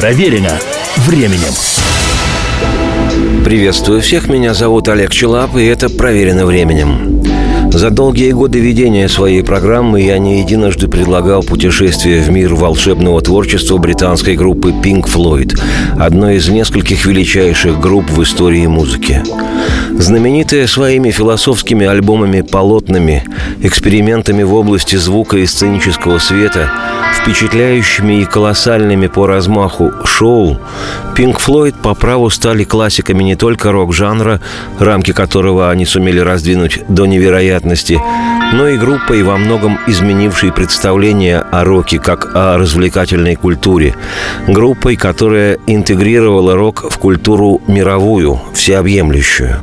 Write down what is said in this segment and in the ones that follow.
Проверено временем. Приветствую всех, меня зовут Олег Челап, и это «Проверено временем». За долгие годы ведения своей программы я не единожды предлагал путешествие в мир волшебного творчества британской группы Pink Floyd, одной из нескольких величайших групп в истории музыки. Знаменитая своими философскими альбомами-полотнами, экспериментами в области звука и сценического света, впечатляющими и колоссальными по размаху шоу, Pink Floyd по праву стали классиками не только рок-жанра, рамки которого они сумели раздвинуть до невероятности, но и группой, во многом изменившей представление о роке как о развлекательной культуре. Группой, которая интегрировала рок в культуру мировую, всеобъемлющую.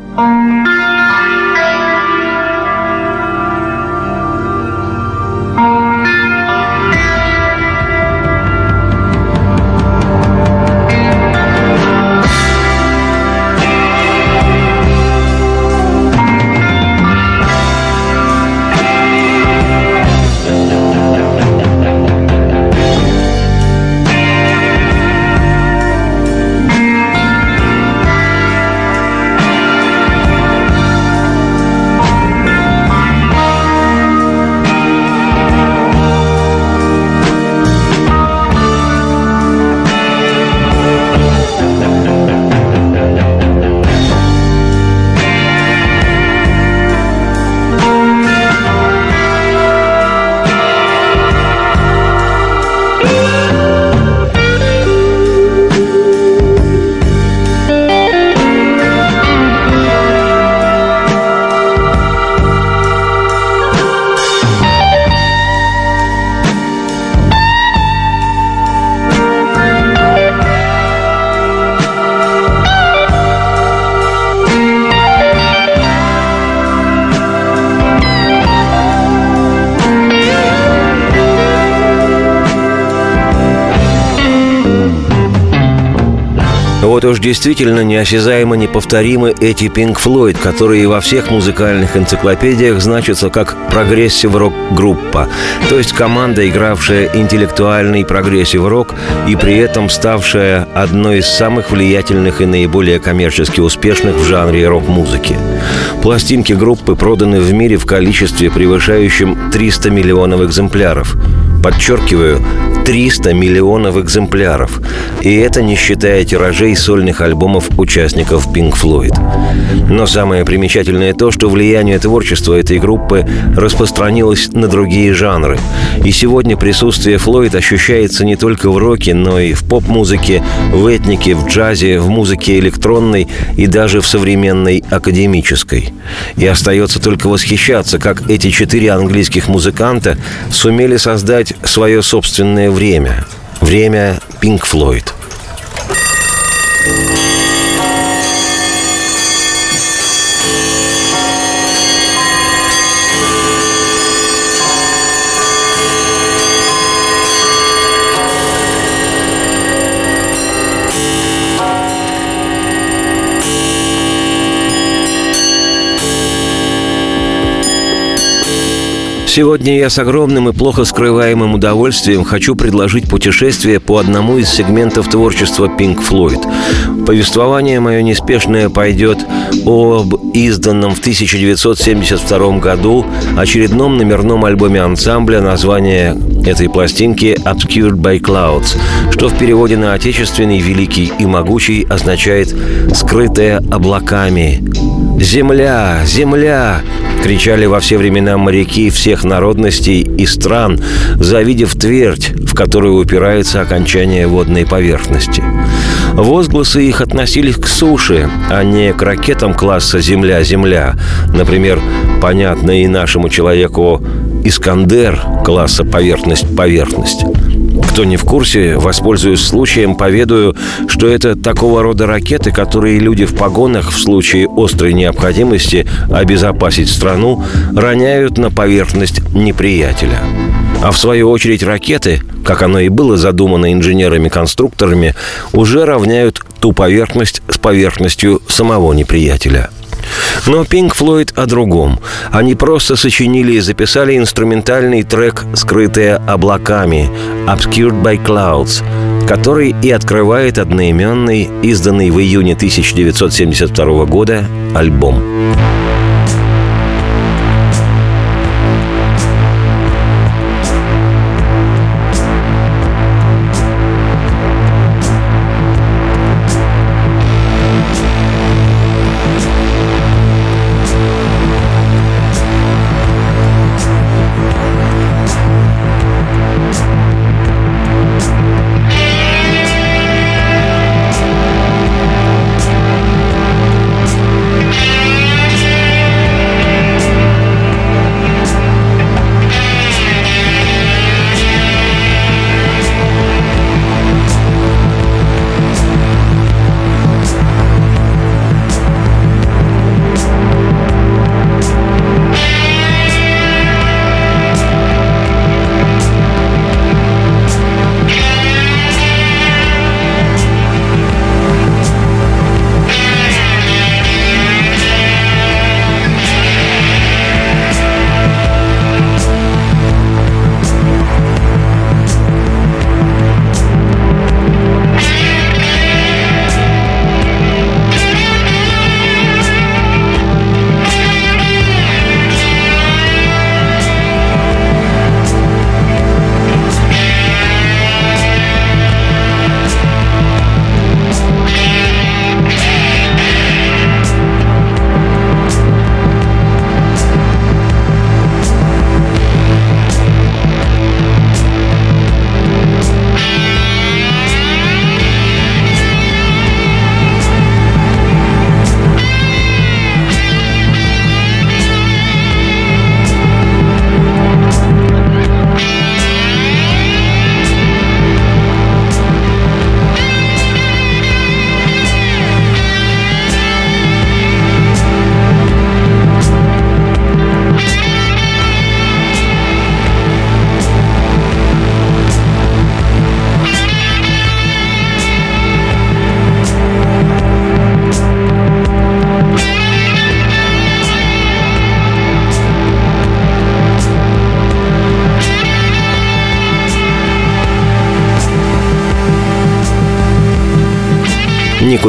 Действительно неосязаемо неповторимы эти Pink Floyd, которые во всех музыкальных энциклопедиях значатся как прогрессив-рок-группа, то есть команда, игравшая интеллектуальный прогрессив-рок и при этом ставшая одной из самых влиятельных и наиболее коммерчески успешных в жанре рок-музыки. Пластинки группы проданы в мире в количестве, превышающем 300 миллионов экземпляров. Подчеркиваю, 300 миллионов экземпляров. И это не считая тиражей сольных альбомов участников Pink Floyd. Но самое примечательное то, что влияние творчества этой группы распространилось на другие жанры. И сегодня присутствие Флойд ощущается не только в роке, но и в поп-музыке, в этнике, в джазе, в музыке электронной и даже в современной академической. И остается только восхищаться, как эти четыре английских музыканта сумели создать свое собственное время. Время Pink Floyd. Сегодня я с огромным и плохо скрываемым удовольствием хочу предложить путешествие по одному из сегментов творчества Pink Floyd. Повествование мое неспешное пойдет об изданном в 1972 году очередном номерном альбоме ансамбля название этой пластинки «Obscured by Clouds», что в переводе на отечественный «Великий и могучий» означает «скрытая облаками». «Земля! Земля!» кричали во все времена моряки всех народностей и стран, завидев твердь, в которую упирается окончание водной поверхности. Возгласы их относились к суше, а не к ракетам класса «Земля-Земля». Например, понятно и нашему человеку «Искандер» класса «Поверхность-Поверхность». Кто не в курсе, воспользуюсь случаем, поведаю, что это такого рода ракеты, которые люди в погонах в случае острой необходимости обезопасить страну роняют на поверхность неприятеля. А в свою очередь ракеты, как оно и было задумано инженерами-конструкторами, уже равняют ту поверхность с поверхностью самого неприятеля – но Pink Floyd о другом. Они просто сочинили и записали инструментальный трек «Скрытые облаками» «Obscured by Clouds», который и открывает одноименный, изданный в июне 1972 года, альбом.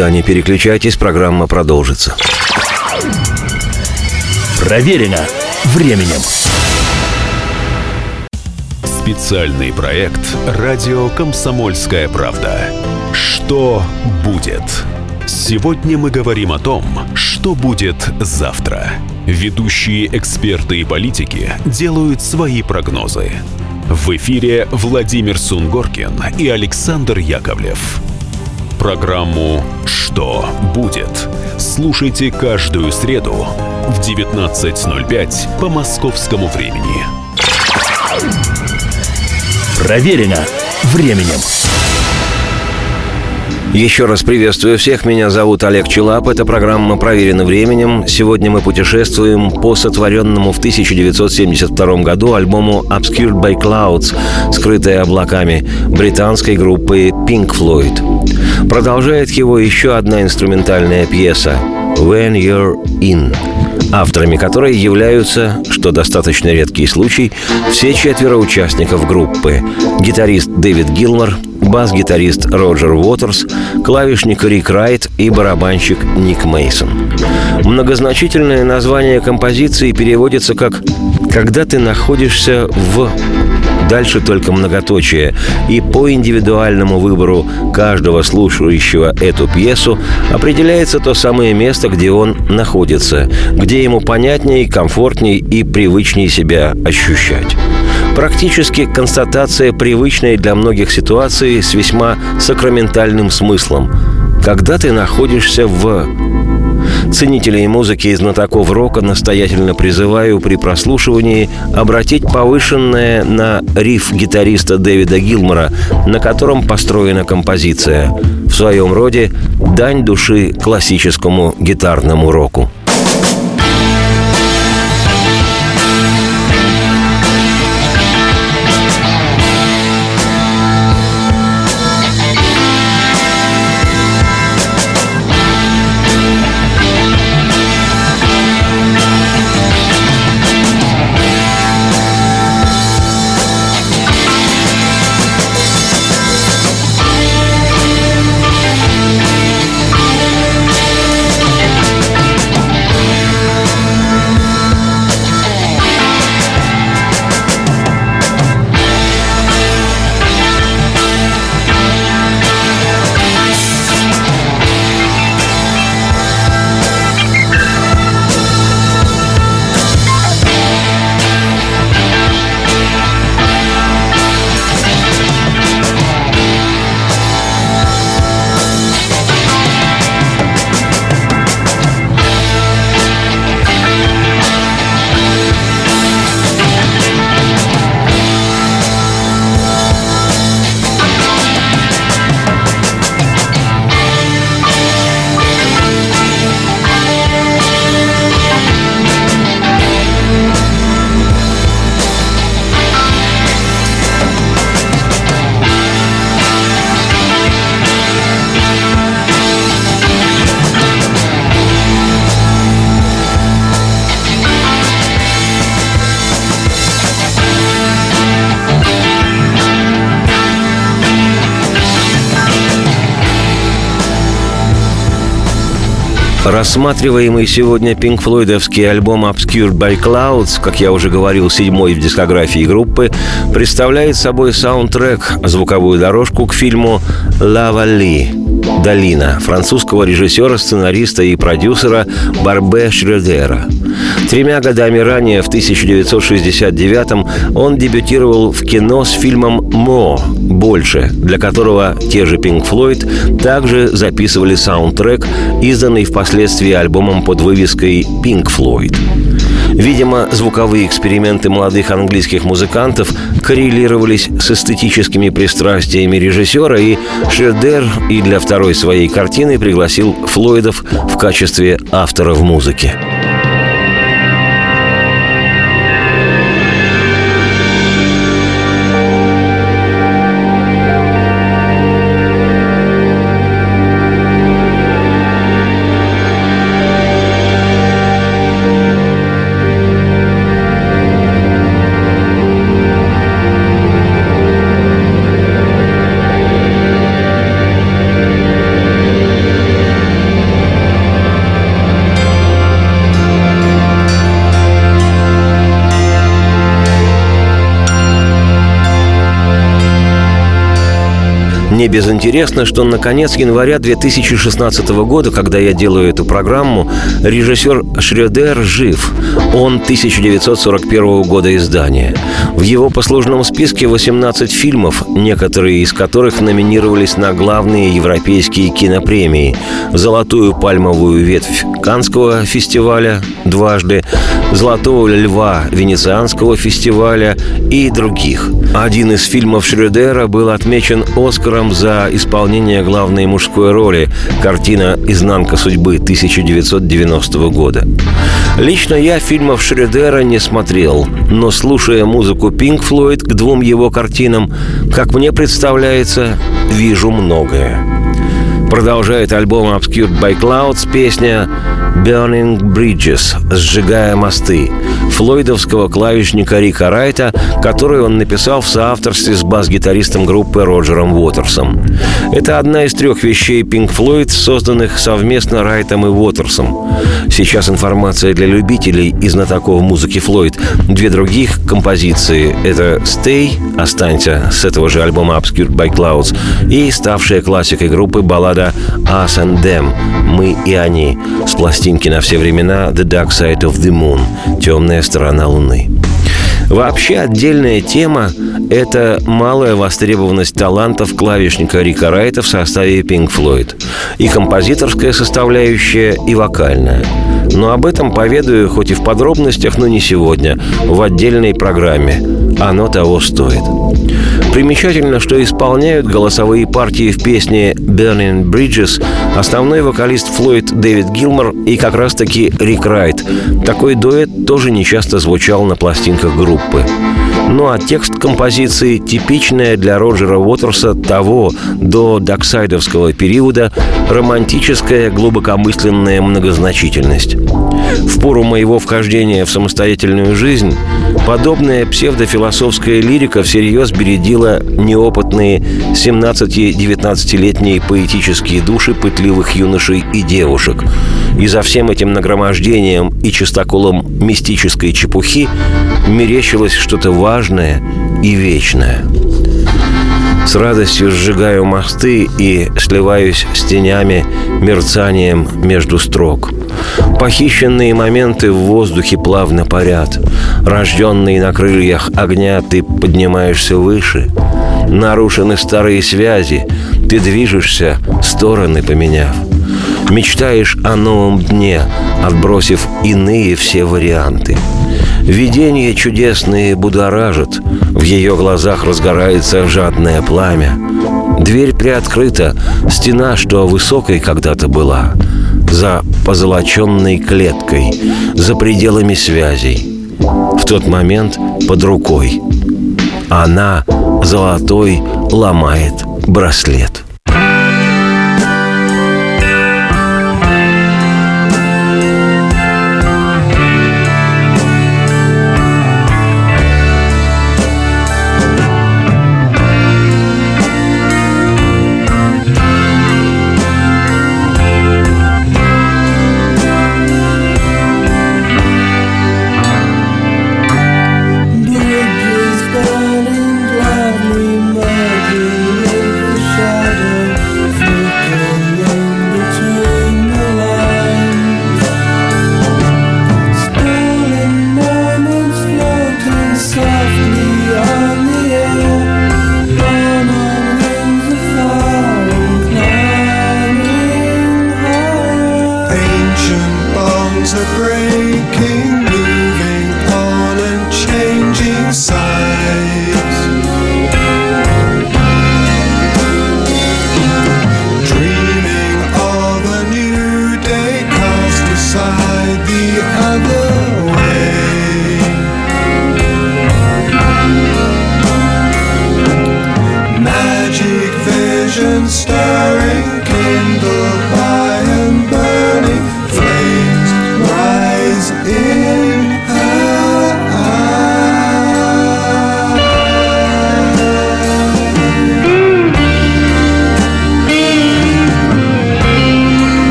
Никуда не переключайтесь, программа продолжится. Проверено временем. Специальный проект «Радио Комсомольская правда». Что будет? Сегодня мы говорим о том, что будет завтра. Ведущие эксперты и политики делают свои прогнозы. В эфире Владимир Сунгоркин и Александр Яковлев. Программу «Что будет?» слушайте каждую среду в 19.05 по московскому времени. Проверено временем. Еще раз приветствую всех. Меня зовут Олег Челап. Эта программа «Проверена временем». Сегодня мы путешествуем по сотворенному в 1972 году альбому «Obscured by Clouds», скрытая облаками, британской группы Pink Floyd. Продолжает его еще одна инструментальная пьеса «When You're In», авторами которой являются, что достаточно редкий случай, все четверо участников группы. Гитарист Дэвид Гилмор, бас-гитарист Роджер Уотерс, клавишник Рик Райт и барабанщик Ник Мейсон. Многозначительное название композиции переводится как «Когда ты находишься в Дальше только многоточие. И по индивидуальному выбору каждого слушающего эту пьесу определяется то самое место, где он находится, где ему понятней, комфортней и привычнее себя ощущать. Практически констатация привычной для многих ситуации с весьма сакраментальным смыслом. Когда ты находишься в Ценителей музыки и знатоков рока настоятельно призываю при прослушивании обратить повышенное на риф гитариста Дэвида Гилмора, на котором построена композиция. В своем роде дань души классическому гитарному року. Рассматриваемый сегодня Pink Флойдовский альбом Obscured by Clouds, как я уже говорил, седьмой в дискографии группы, представляет собой саундтрек, звуковую дорожку к фильму «La Vallée» «Долина» французского режиссера, сценариста и продюсера Барбе Шредера. Тремя годами ранее, в 1969-м, он дебютировал в кино с фильмом «Мо. Больше», для которого те же Pink Floyd также записывали саундтрек, изданный впоследствии альбомом под вывеской «Pink Floyd». Видимо, звуковые эксперименты молодых английских музыкантов коррелировались с эстетическими пристрастиями режиссера, и Шердер и для второй своей картины пригласил Флойдов в качестве автора в Мне безинтересно, что на конец января 2016 года, когда я делаю эту программу, режиссер Шредер жив. Он 1941 года издания. В его послужном списке 18 фильмов, некоторые из которых номинировались на главные европейские кинопремии. «Золотую пальмовую ветвь» Канского фестиваля дважды, «Золотого льва» Венецианского фестиваля и других. Один из фильмов Шредера был отмечен Оскаром за исполнение главной мужской роли картина «Изнанка судьбы» 1990 года. Лично я фильмов Шредера не смотрел, но слушая музыку Pink Floyd к двум его картинам, как мне представляется, вижу многое. Продолжает альбом Obscured by Clouds песня Burning Bridges – «Сжигая мосты» флойдовского клавишника Рика Райта, который он написал в соавторстве с бас-гитаристом группы Роджером Уотерсом. Это одна из трех вещей Pink Floyd, созданных совместно Райтом и Уотерсом. Сейчас информация для любителей и знатоков музыки Флойд. Две других композиции – это «Stay» – «Останься» с этого же альбома Obscured by Clouds и ставшая классикой группы баллада «Us and Them» – «Мы и они» с пластинки на все времена «The Dark Side of the Moon» — «Темная сторона Луны». Вообще отдельная тема – это малая востребованность талантов клавишника Рика Райта в составе Pink Floyd. И композиторская составляющая, и вокальная. Но об этом поведаю хоть и в подробностях, но не сегодня, в отдельной программе. Оно того стоит. Примечательно, что исполняют голосовые партии в песне «Burning Bridges» основной вокалист Флойд Дэвид Гилмор и как раз-таки Рик Райт. Такой дуэт тоже нечасто звучал на пластинках группы. Ну а текст композиции типичная для Роджера Уотерса того до доксайдовского периода романтическая глубокомысленная многозначительность. В пору моего вхождения в самостоятельную жизнь подобная псевдофилософская лирика всерьез бередила неопытные 17-19-летние поэтические души пытливых юношей и девушек. И за всем этим нагромождением и чистоколом мистической чепухи мерещилось что-то важное и вечное. С радостью сжигаю мосты и сливаюсь с тенями, мерцанием между строк. Похищенные моменты в воздухе плавно парят. Рожденный на крыльях огня, ты поднимаешься выше. Нарушены старые связи, ты движешься, стороны поменяв. Мечтаешь о новом дне, отбросив иные все варианты. Видения чудесные будоражат, в ее глазах разгорается жадное пламя. Дверь приоткрыта, стена, что высокой когда-то была, за позолоченной клеткой, за пределами связей. В тот момент под рукой. Она, золотой, ломает браслет.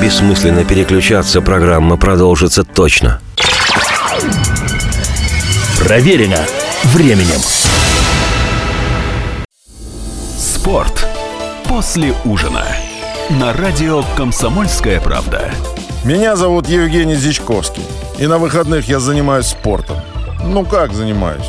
Бессмысленно переключаться, программа продолжится точно. Проверено временем. Спорт после ужина. На радио «Комсомольская правда». Меня зовут Евгений Зичковский. И на выходных я занимаюсь спортом. Ну как занимаюсь?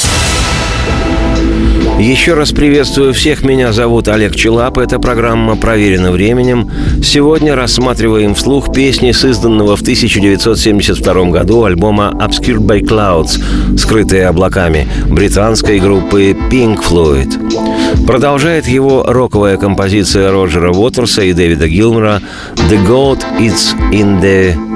Еще раз приветствую всех. Меня зовут Олег Челап. Эта программа проверена временем. Сегодня рассматриваем вслух песни с в 1972 году альбома Obscured by Clouds «Скрытые облаками» британской группы Pink Floyd. Продолжает его роковая композиция Роджера Уотерса и Дэвида Гилмора «The Gold is in the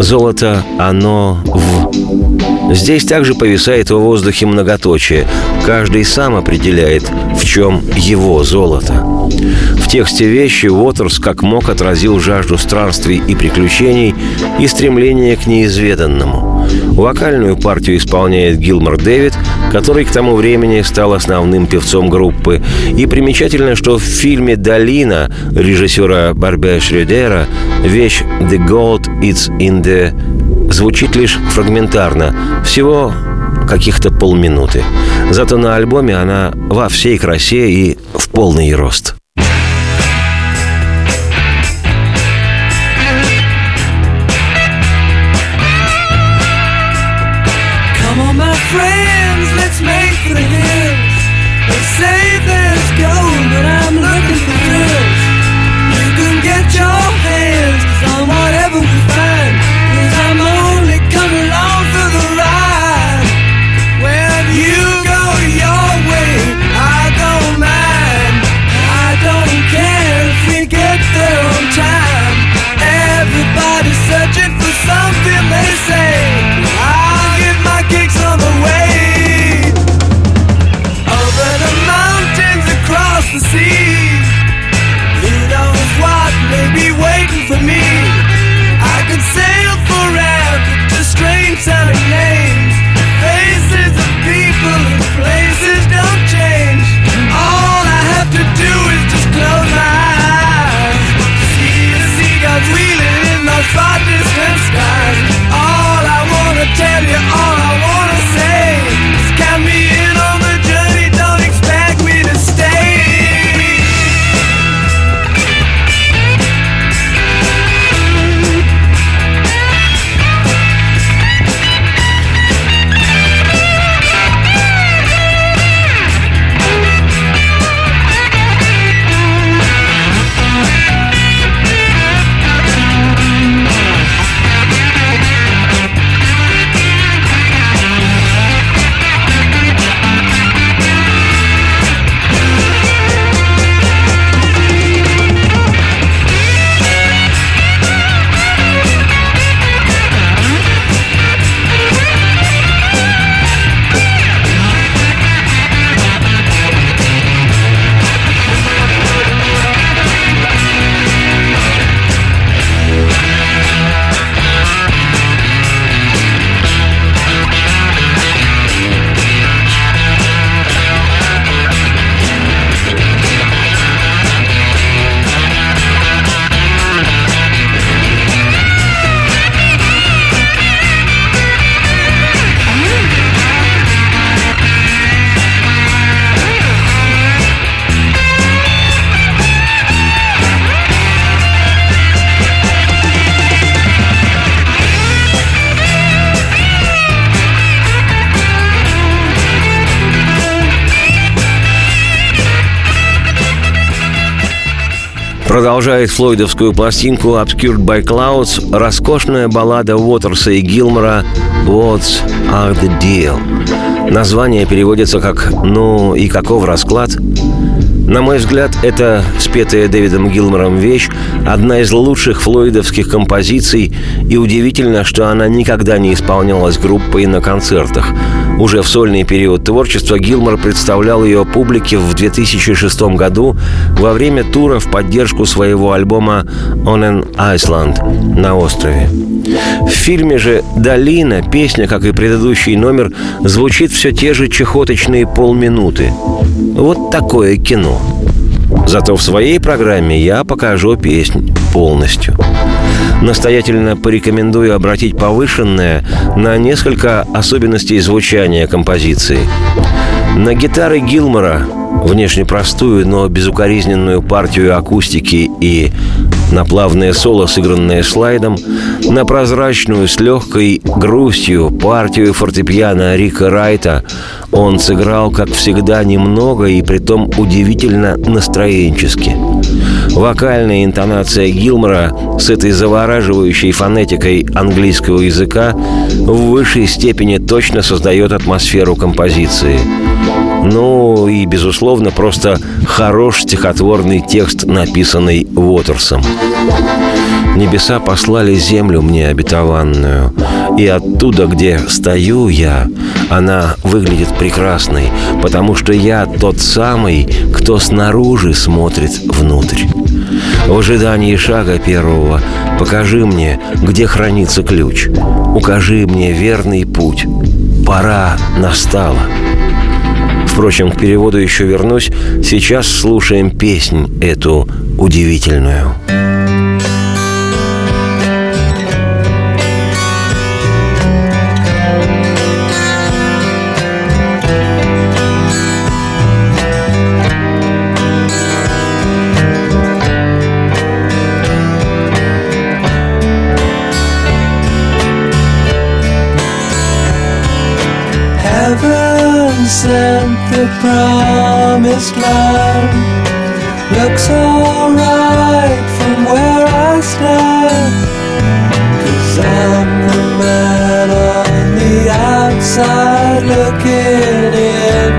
Золото, оно в... Здесь также повисает в воздухе многоточие. Каждый сам определяет, в чем его золото. В тексте вещи Уотерс как мог отразил жажду странствий и приключений и стремление к неизведанному. Вокальную партию исполняет Гилмор Дэвид, который к тому времени стал основным певцом группы. И примечательно, что в фильме «Долина» режиссера Барбе Шрёдера вещь «The Gold It's in the» звучит лишь фрагментарно, всего каких-то полминуты. Зато на альбоме она во всей красе и в полный рост. Продолжает флойдовскую пластинку Obscured by Clouds роскошная баллада Уотерса и Гилмора «What's are the deal?». Название переводится как «Ну и каков расклад?». На мой взгляд, это спетая Дэвидом Гилмором вещь одна из лучших флойдовских композиций, и удивительно, что она никогда не исполнялась группой на концертах. Уже в сольный период творчества Гилмор представлял ее публике в 2006 году во время тура в поддержку своего альбома «On an Island» на острове. В фильме же «Долина» песня, как и предыдущий номер, звучит все те же чехоточные полминуты. Вот такое кино. Зато в своей программе я покажу песнь полностью. Настоятельно порекомендую обратить повышенное на несколько особенностей звучания композиции. На гитары Гилмора внешне простую, но безукоризненную партию акустики и на плавное соло, сыгранное слайдом, на прозрачную с легкой грустью партию фортепиано Рика Райта он сыграл, как всегда, немного и притом удивительно настроенчески. Вокальная интонация Гилмора с этой завораживающей фонетикой английского языка в высшей степени точно создает атмосферу композиции – ну и, безусловно, просто хорош стихотворный текст, написанный Уотерсом. Небеса послали землю мне обетованную, и оттуда, где стою я, она выглядит прекрасной, потому что я тот самый, кто снаружи смотрит внутрь. В ожидании шага первого покажи мне, где хранится ключ. Укажи мне верный путь. Пора настала. Впрочем, к переводу еще вернусь. Сейчас слушаем песнь эту удивительную. The promised land. Looks alright from where I stand. Cause I'm the man on the outside looking in.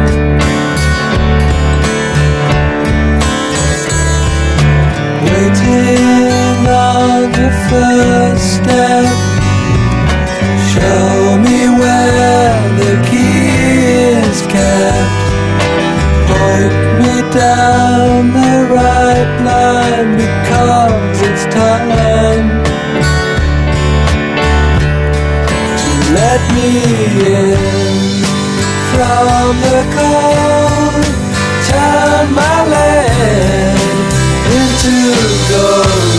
Waiting on the first step. Down the right line because it's time to let me in from the cold. Turn my land into gold.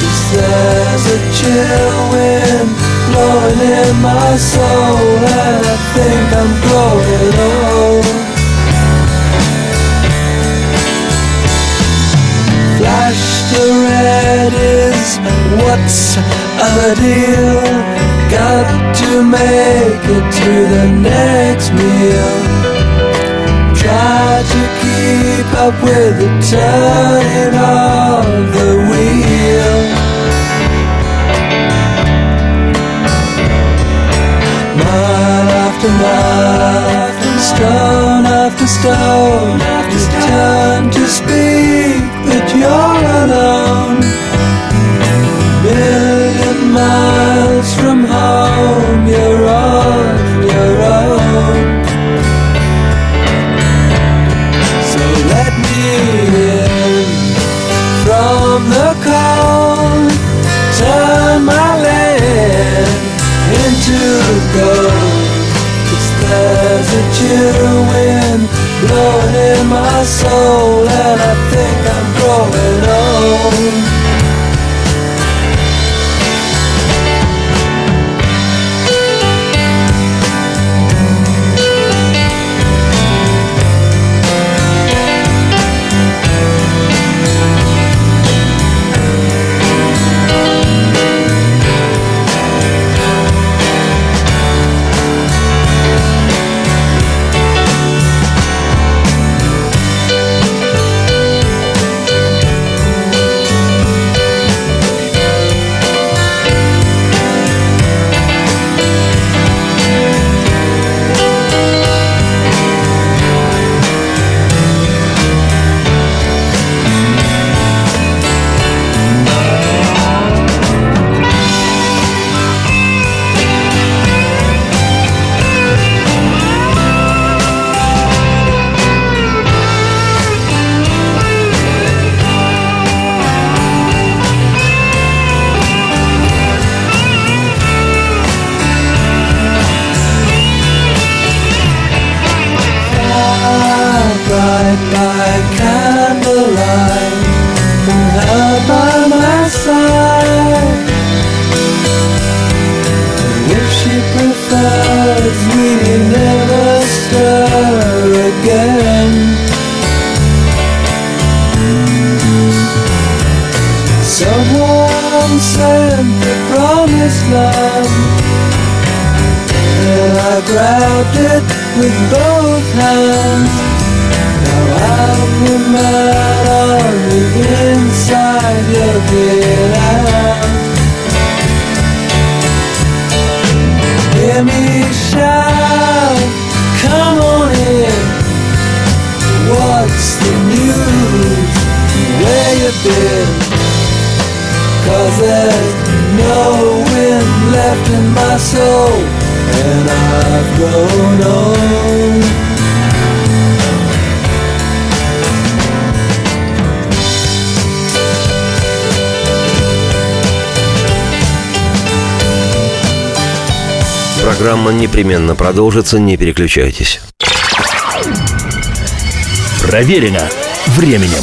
Cause there's a chill wind blowing in my soul And I think I'm growing old what's a deal? Got to make it to the next meal. Try to keep up with the turning of the wheel. Mile after mile, stone after stone, sent the promised land. And I grabbed it with both hands. Now the man on the inside looking out. Hear me shout, come on in. What's the news? Where you been? Cause there's no wind left in my soul And I've grown old Программа непременно продолжится, не переключайтесь. Проверено временем.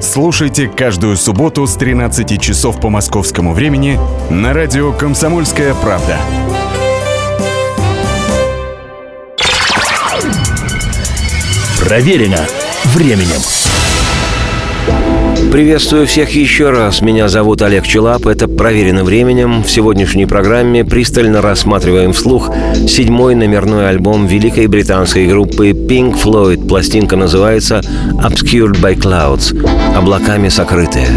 Слушайте каждую субботу с 13 часов по московскому времени на радио «Комсомольская правда». Проверено временем. Приветствую всех еще раз. Меня зовут Олег Челап. Это «Проверено временем». В сегодняшней программе пристально рассматриваем вслух седьмой номерной альбом великой британской группы Pink Floyd. Пластинка называется «Obscured by Clouds» — «Облаками сокрытые».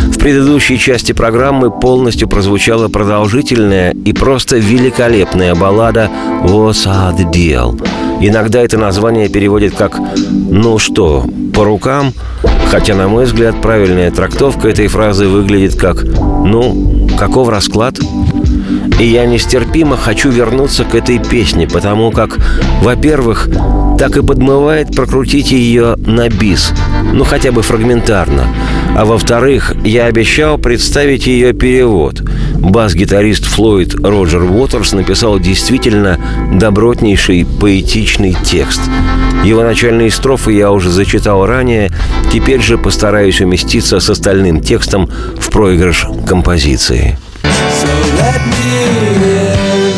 В предыдущей части программы полностью прозвучала продолжительная и просто великолепная баллада «What's the deal?». Иногда это название переводит как «ну что, по рукам?», хотя, на мой взгляд, правильная трактовка этой фразы выглядит как «ну, каков расклад?». И я нестерпимо хочу вернуться к этой песне, потому как, во-первых, так и подмывает прокрутить ее на бис, ну хотя бы фрагментарно. А во-вторых, я обещал представить ее перевод. Бас-гитарист Флойд Роджер Уотерс написал действительно добротнейший поэтичный текст. Его начальные строфы я уже зачитал ранее, теперь же постараюсь уместиться с остальным текстом в проигрыш композиции. So let me in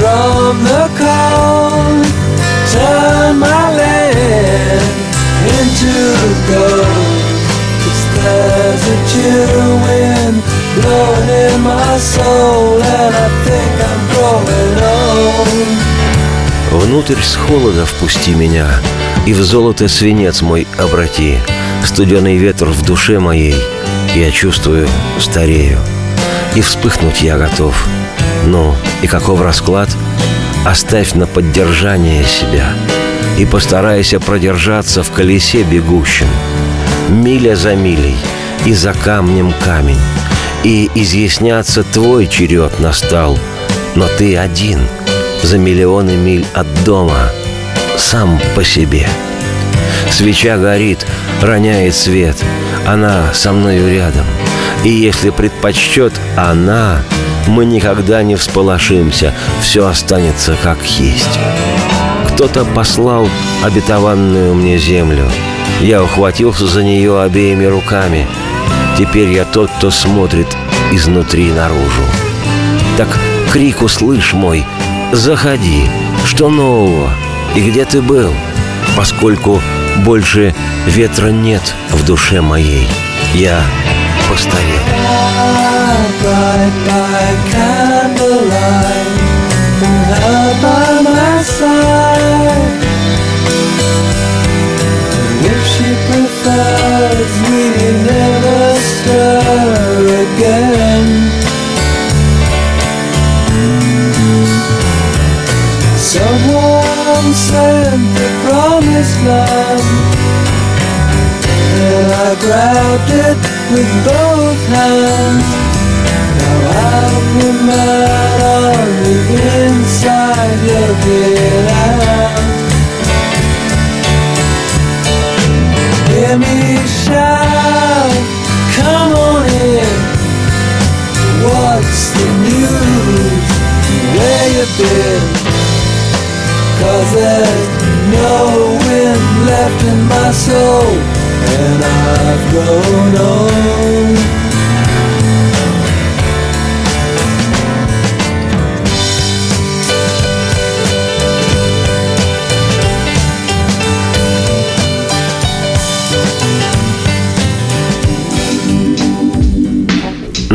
from the blowing in my soul And I think I'm growing old Внутрь с холода впусти меня, И в золото свинец мой обрати. Студеный ветер в душе моей, Я чувствую, старею. И вспыхнуть я готов. Ну, и каков расклад? Оставь на поддержание себя И постарайся продержаться в колесе бегущем. Миля за милей, и за камнем камень. И изъясняться твой черед настал, Но ты один, за миллионы миль от дома, Сам по себе. Свеча горит, роняет свет, Она со мною рядом. И если предпочтет она, Мы никогда не всполошимся, Все останется как есть. Кто-то послал обетованную мне землю. Я ухватился за нее обеими руками. Теперь я тот, кто смотрит изнутри наружу. Так крик услышь мой, заходи, что нового и где ты был, поскольку больше ветра нет в душе моей. Я постарел. If she prefers We never again Someone sent the promised land and I grabbed it with both hands. Now the inside looking out. Let me shout, come on in. What's the news? Where you been? Cause there's no wind left in my soul, and I've grown old.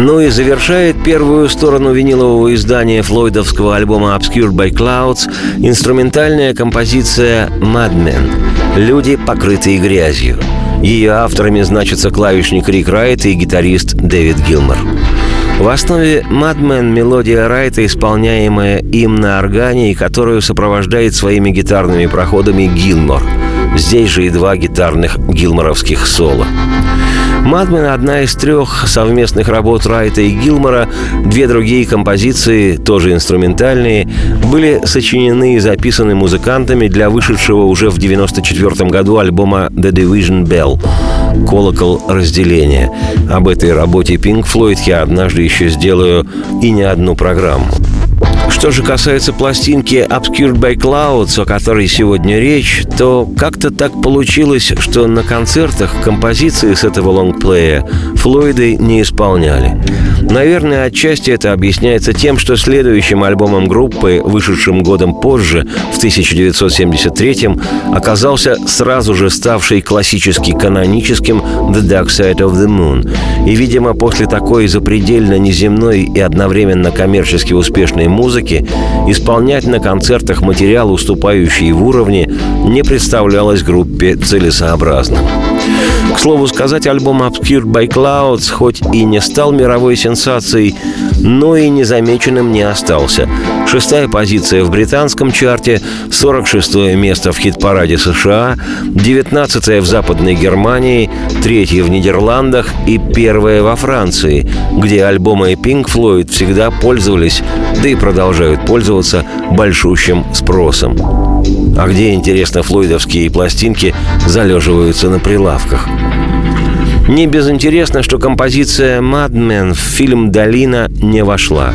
Ну и завершает первую сторону винилового издания флойдовского альбома Obscured by Clouds инструментальная композиция «Madmen» — «Люди, покрытые грязью». Ее авторами значатся клавишник Рик Райт и гитарист Дэвид Гилмор. В основе «Madman» мелодия Райта, исполняемая им на органе, и которую сопровождает своими гитарными проходами Гилмор. Здесь же и два гитарных гилморовских соло. «Мадмен» — одна из трех совместных работ Райта и Гилмора. Две другие композиции, тоже инструментальные, были сочинены и записаны музыкантами для вышедшего уже в 1994 году альбома «The Division Bell» «Колокол разделения». Об этой работе Pink Floyd я однажды еще сделаю и не одну программу. Что же касается пластинки Obscured by Clouds, о которой сегодня речь, то как-то так получилось, что на концертах композиции с этого лонгплея Флойды не исполняли. Наверное, отчасти это объясняется тем, что следующим альбомом группы, вышедшим годом позже, в 1973 оказался сразу же ставший классически каноническим «The Dark Side of the Moon». И, видимо, после такой запредельно неземной и одновременно коммерчески успешной музыки исполнять на концертах материал, уступающий в уровне, не представлялось группе целесообразным. К слову сказать, альбом Obscured by Clouds хоть и не стал мировой сенсацией, но и незамеченным не остался. Шестая позиция в британском чарте, 46 место в хит-параде США, 19 в Западной Германии, 3 в Нидерландах и 1 во Франции, где альбомы Pink Floyd всегда пользовались, да и продолжают пользоваться большущим спросом. А где, интересно, флойдовские пластинки залеживаются на прилавках? Не безинтересно, что композиция «Madman» в фильм «Долина» не вошла.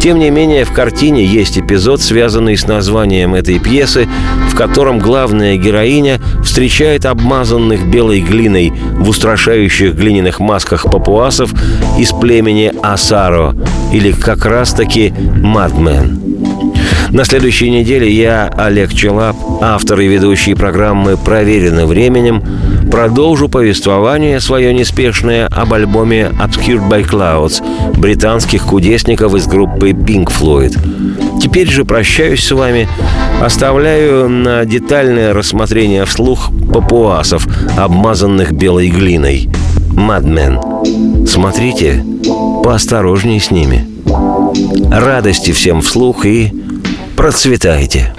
Тем не менее, в картине есть эпизод, связанный с названием этой пьесы, в котором главная героиня встречает обмазанных белой глиной в устрашающих глиняных масках папуасов из племени Асаро, или как раз-таки «Мадмен». На следующей неделе я, Олег Челап, автор и ведущий программы «Проверено временем», продолжу повествование свое неспешное об альбоме «Obscured by Clouds» британских кудесников из группы Pink Floyd. Теперь же прощаюсь с вами, оставляю на детальное рассмотрение вслух папуасов, обмазанных белой глиной. Мадмен. Смотрите, поосторожнее с ними. Радости всем вслух и процветайте.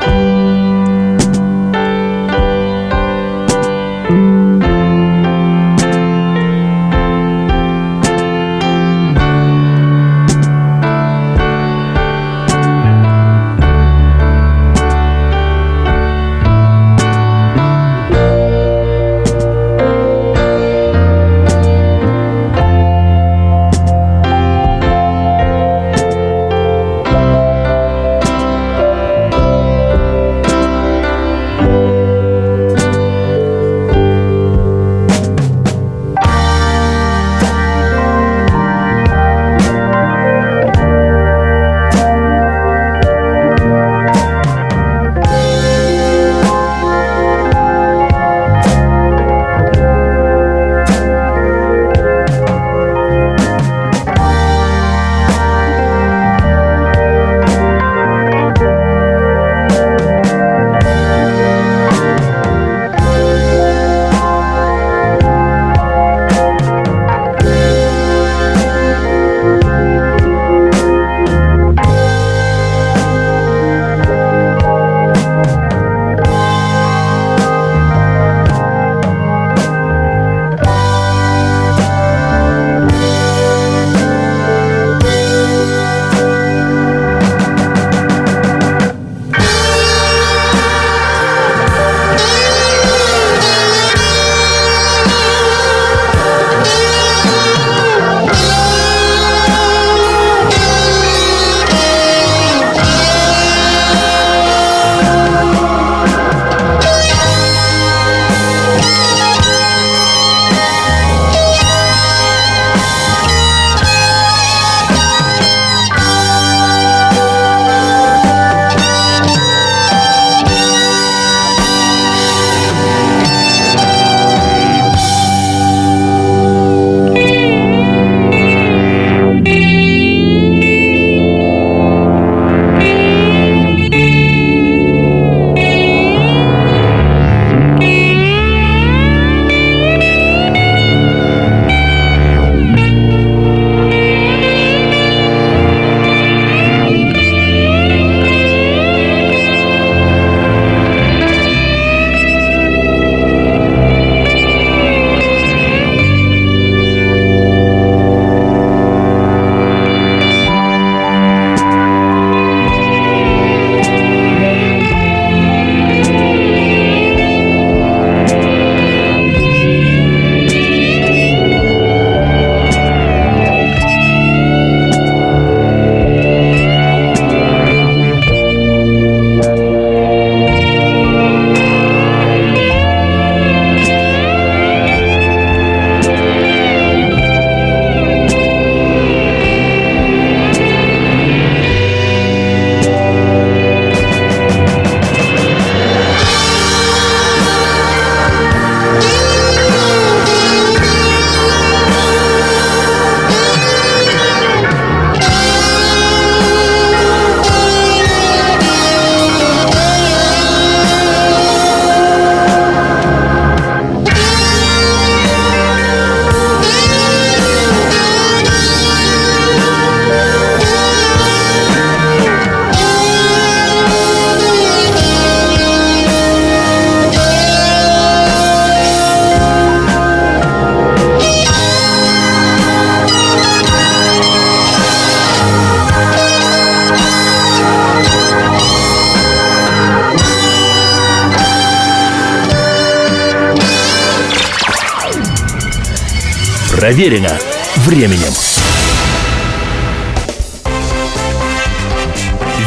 Проверено временем.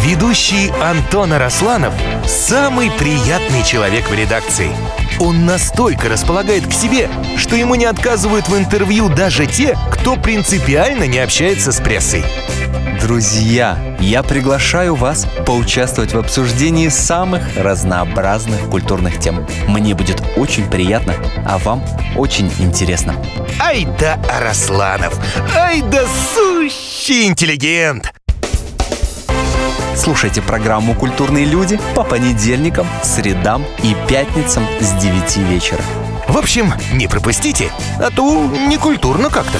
Ведущий Антон Арасланов – самый приятный человек в редакции. Он настолько располагает к себе, что ему не отказывают в интервью даже те, кто принципиально не общается с прессой. Друзья, я приглашаю вас поучаствовать в обсуждении самых разнообразных культурных тем. Мне будет очень приятно, а вам очень интересно. Ай да Арасланов! Ай да сущий интеллигент! Слушайте программу «Культурные люди» по понедельникам, средам и пятницам с 9 вечера. В общем, не пропустите, а то некультурно как-то.